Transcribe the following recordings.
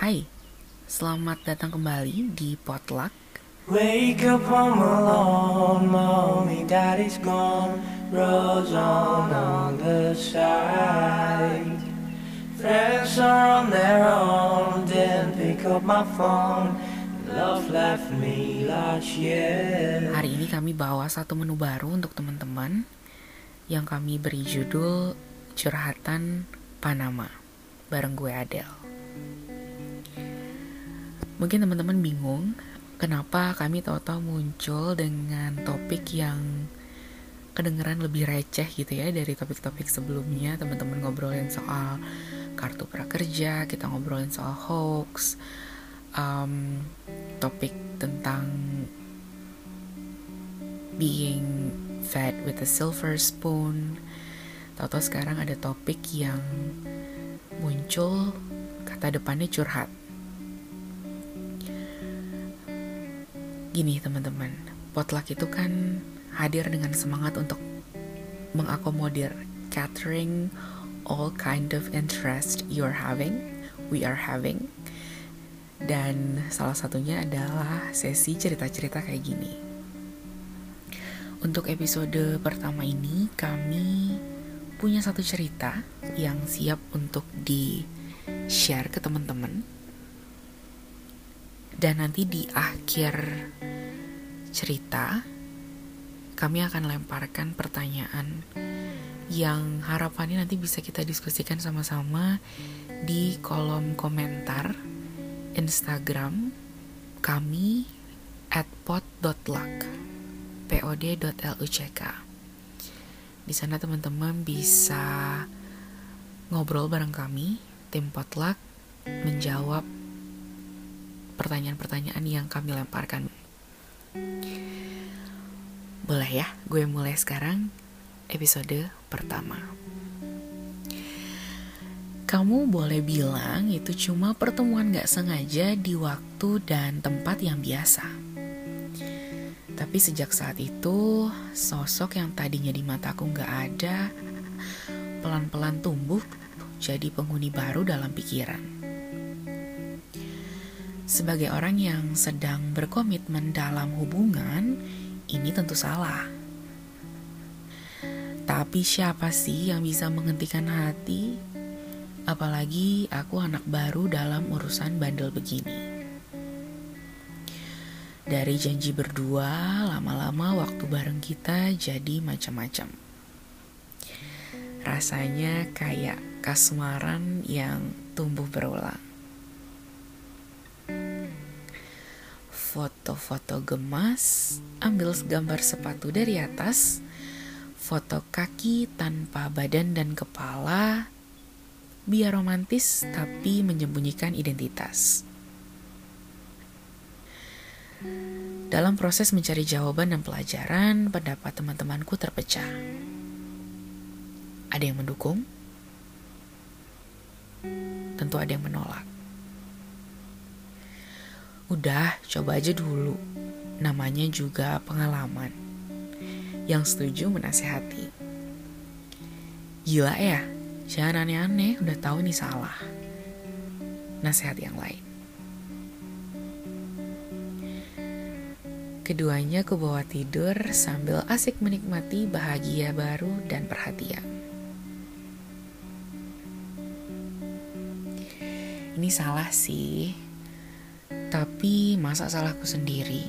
Hai, selamat datang kembali di Potluck. Wake up home alone, mommy, daddy's gone. Rose on on the side. Friends are on their own, didn't pick up my phone. Love left me last year. Hari ini kami bawa satu menu baru untuk teman-teman yang kami beri judul Curhatan Panama bareng gue Adele. Mungkin teman-teman bingung kenapa kami tahu-tahu muncul dengan topik yang kedengeran lebih receh gitu ya dari topik-topik sebelumnya. Teman-teman ngobrolin soal kartu prakerja kita ngobrolin soal hoax um, topik tentang being fed with a silver spoon. Tahu-tahu sekarang ada topik yang muncul kata depannya curhat gini teman-teman potluck itu kan hadir dengan semangat untuk mengakomodir catering all kind of interest you're having we are having dan salah satunya adalah sesi cerita-cerita kayak gini. Untuk episode pertama ini kami punya satu cerita yang siap untuk di share ke teman-teman. Dan nanti di akhir cerita kami akan lemparkan pertanyaan yang harapannya nanti bisa kita diskusikan sama-sama di kolom komentar Instagram kami at pod.luck pod.luck di sana teman-teman bisa ngobrol bareng kami tim potluck menjawab pertanyaan-pertanyaan yang kami lemparkan boleh ya gue mulai sekarang episode pertama kamu boleh bilang itu cuma pertemuan gak sengaja di waktu dan tempat yang biasa. Tapi sejak saat itu, sosok yang tadinya di mataku gak ada, pelan-pelan tumbuh jadi penghuni baru dalam pikiran. Sebagai orang yang sedang berkomitmen dalam hubungan, ini tentu salah. Tapi siapa sih yang bisa menghentikan hati Apalagi aku anak baru dalam urusan bandel begini. Dari janji berdua, lama-lama waktu bareng kita jadi macam-macam. Rasanya kayak kasmaran yang tumbuh berulang. Foto-foto gemas, ambil gambar sepatu dari atas, foto kaki tanpa badan dan kepala, biar romantis tapi menyembunyikan identitas. Dalam proses mencari jawaban dan pelajaran, pendapat teman-temanku terpecah. Ada yang mendukung, tentu ada yang menolak. Udah, coba aja dulu. Namanya juga pengalaman. Yang setuju menasehati. Gila ya, Jangan aneh-aneh, udah tahu ini salah. Nasihat yang lain. Keduanya ke bawah tidur sambil asik menikmati bahagia baru dan perhatian. Ini salah sih, tapi masa salahku sendiri?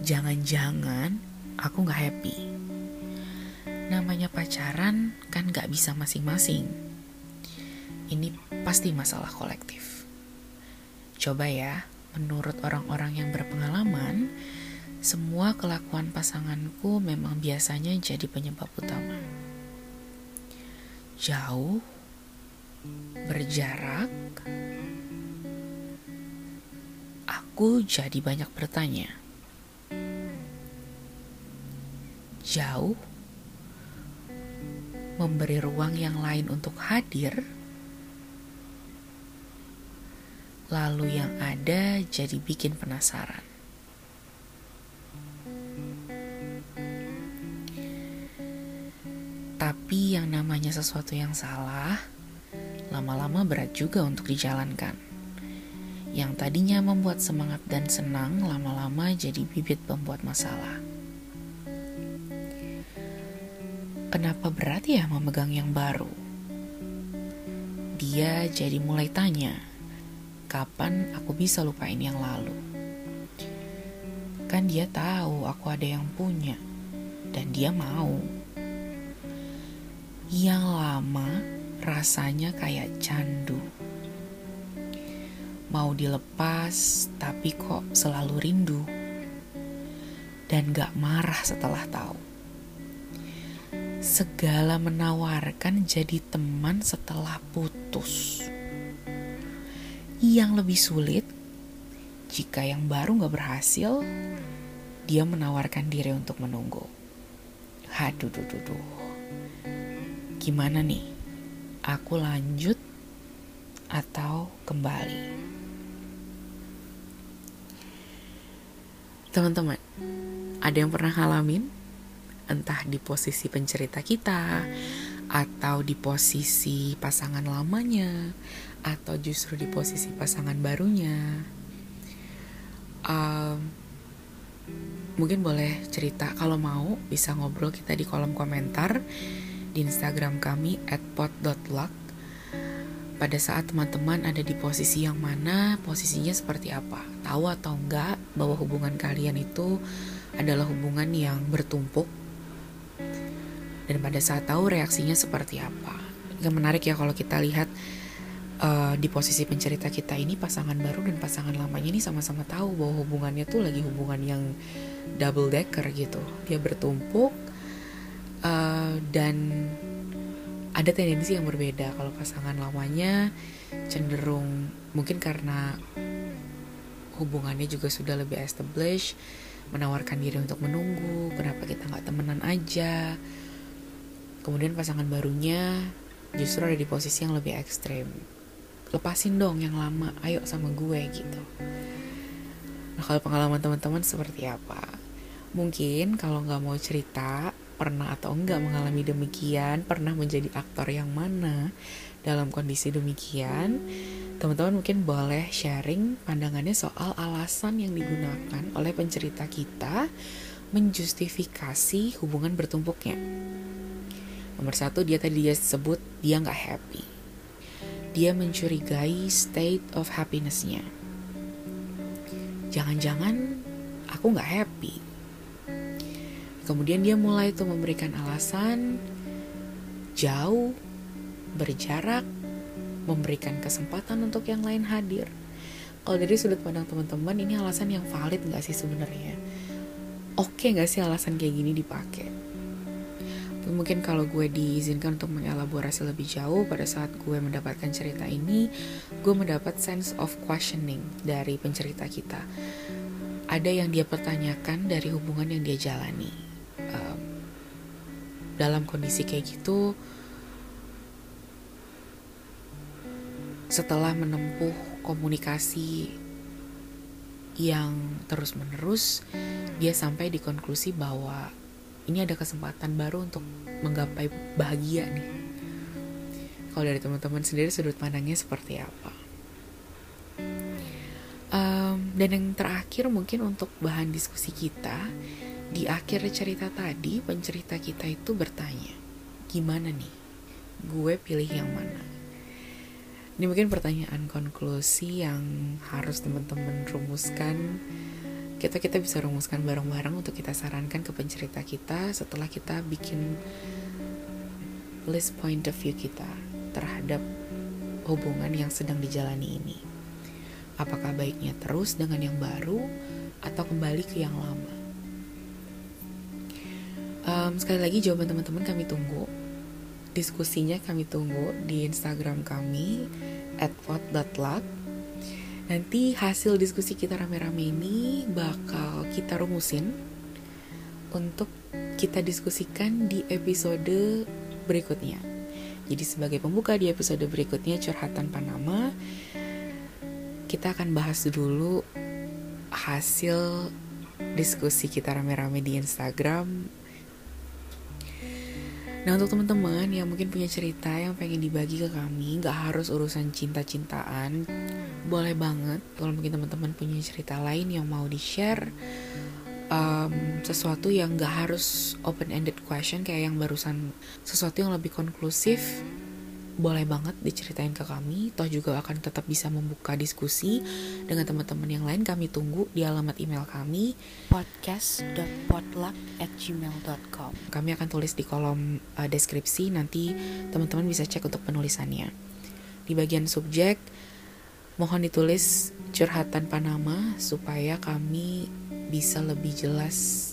Jangan-jangan aku gak happy namanya pacaran kan gak bisa masing-masing. Ini pasti masalah kolektif. Coba ya, menurut orang-orang yang berpengalaman, semua kelakuan pasanganku memang biasanya jadi penyebab utama. Jauh, berjarak, aku jadi banyak bertanya. Jauh, memberi ruang yang lain untuk hadir, lalu yang ada jadi bikin penasaran. Tapi yang namanya sesuatu yang salah, lama-lama berat juga untuk dijalankan. Yang tadinya membuat semangat dan senang, lama-lama jadi bibit pembuat masalah. Kenapa berat ya memegang yang baru? Dia jadi mulai tanya, kapan aku bisa lupain yang lalu? Kan dia tahu aku ada yang punya, dan dia mau. Yang lama rasanya kayak candu. Mau dilepas, tapi kok selalu rindu. Dan gak marah setelah tahu. Segala menawarkan jadi teman setelah putus. Yang lebih sulit, jika yang baru gak berhasil, dia menawarkan diri untuk menunggu. Haduh, duh, duh, duh. Gimana nih? Aku lanjut atau kembali? Teman-teman, ada yang pernah ngalamin? Entah di posisi pencerita kita, atau di posisi pasangan lamanya, atau justru di posisi pasangan barunya. Um, mungkin boleh cerita kalau mau bisa ngobrol kita di kolom komentar di Instagram kami @pot.luck pada saat teman-teman ada di posisi yang mana, posisinya seperti apa. Tahu atau enggak bahwa hubungan kalian itu adalah hubungan yang bertumpuk. Dan pada saat tahu reaksinya seperti apa. Yang menarik ya kalau kita lihat uh, di posisi pencerita kita ini pasangan baru dan pasangan lamanya ini sama-sama tahu bahwa hubungannya tuh lagi hubungan yang double decker gitu. Dia bertumpuk uh, dan ada tendensi yang berbeda. Kalau pasangan lamanya cenderung mungkin karena hubungannya juga sudah lebih established menawarkan diri untuk menunggu kenapa kita nggak temenan aja. Kemudian pasangan barunya justru ada di posisi yang lebih ekstrim. Lepasin dong yang lama ayo sama gue gitu. Nah kalau pengalaman teman-teman seperti apa? Mungkin kalau nggak mau cerita pernah atau enggak mengalami demikian, pernah menjadi aktor yang mana dalam kondisi demikian, teman-teman mungkin boleh sharing pandangannya soal alasan yang digunakan oleh pencerita kita menjustifikasi hubungan bertumpuknya. Nomor satu, dia tadi dia sebut dia nggak happy. Dia mencurigai state of happinessnya. Jangan-jangan aku nggak happy Kemudian dia mulai tuh memberikan alasan jauh, berjarak, memberikan kesempatan untuk yang lain hadir. Kalau dari sudut pandang teman-teman, ini alasan yang valid nggak sih sebenarnya? Oke nggak sih alasan kayak gini dipakai? Mungkin kalau gue diizinkan untuk mengelaborasi lebih jauh pada saat gue mendapatkan cerita ini, gue mendapat sense of questioning dari pencerita kita. Ada yang dia pertanyakan dari hubungan yang dia jalani dalam kondisi kayak gitu setelah menempuh komunikasi yang terus-menerus dia sampai di konklusi bahwa ini ada kesempatan baru untuk menggapai bahagia nih. Kalau dari teman-teman sendiri sudut pandangnya seperti apa? Um, dan yang terakhir mungkin untuk bahan diskusi kita di akhir cerita tadi, pencerita kita itu bertanya, gimana nih? Gue pilih yang mana? Ini mungkin pertanyaan konklusi yang harus teman-teman rumuskan. Kita kita bisa rumuskan bareng-bareng untuk kita sarankan ke pencerita kita setelah kita bikin list point of view kita terhadap hubungan yang sedang dijalani ini. Apakah baiknya terus dengan yang baru atau kembali ke yang lama? Um, sekali lagi jawaban teman-teman kami tunggu. Diskusinya kami tunggu di Instagram kami @what.luck. Nanti hasil diskusi kita rame-rame ini bakal kita rumusin untuk kita diskusikan di episode berikutnya. Jadi sebagai pembuka di episode berikutnya curhatan Panama, kita akan bahas dulu hasil diskusi kita rame-rame di Instagram Nah untuk teman-teman yang mungkin punya cerita yang pengen dibagi ke kami, nggak harus urusan cinta-cintaan, boleh banget. Kalau mungkin teman-teman punya cerita lain yang mau di share, um, sesuatu yang nggak harus open-ended question kayak yang barusan, sesuatu yang lebih konklusif, boleh banget diceritain ke kami. Toh juga akan tetap bisa membuka diskusi dengan teman-teman yang lain. Kami tunggu di alamat email kami podcast.potluck@gmail.com. Kami akan tulis di kolom uh, deskripsi. Nanti teman-teman bisa cek untuk penulisannya. Di bagian subjek mohon ditulis curhatan Panama supaya kami bisa lebih jelas,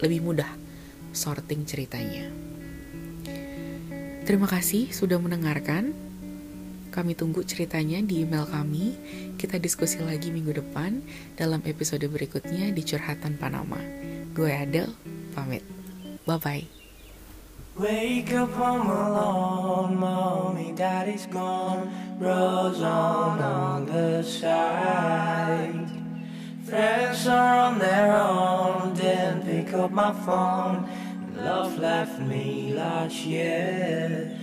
lebih mudah sorting ceritanya. Terima kasih sudah mendengarkan. Kami tunggu ceritanya di email kami. Kita diskusi lagi minggu depan dalam episode berikutnya di Curhatan Panama. Gue Adel, pamit. Bye-bye. Wake up home alone, mommy, daddy's gone. Bros on on the side. Friends are on their own, didn't pick up my phone. Love left me last year.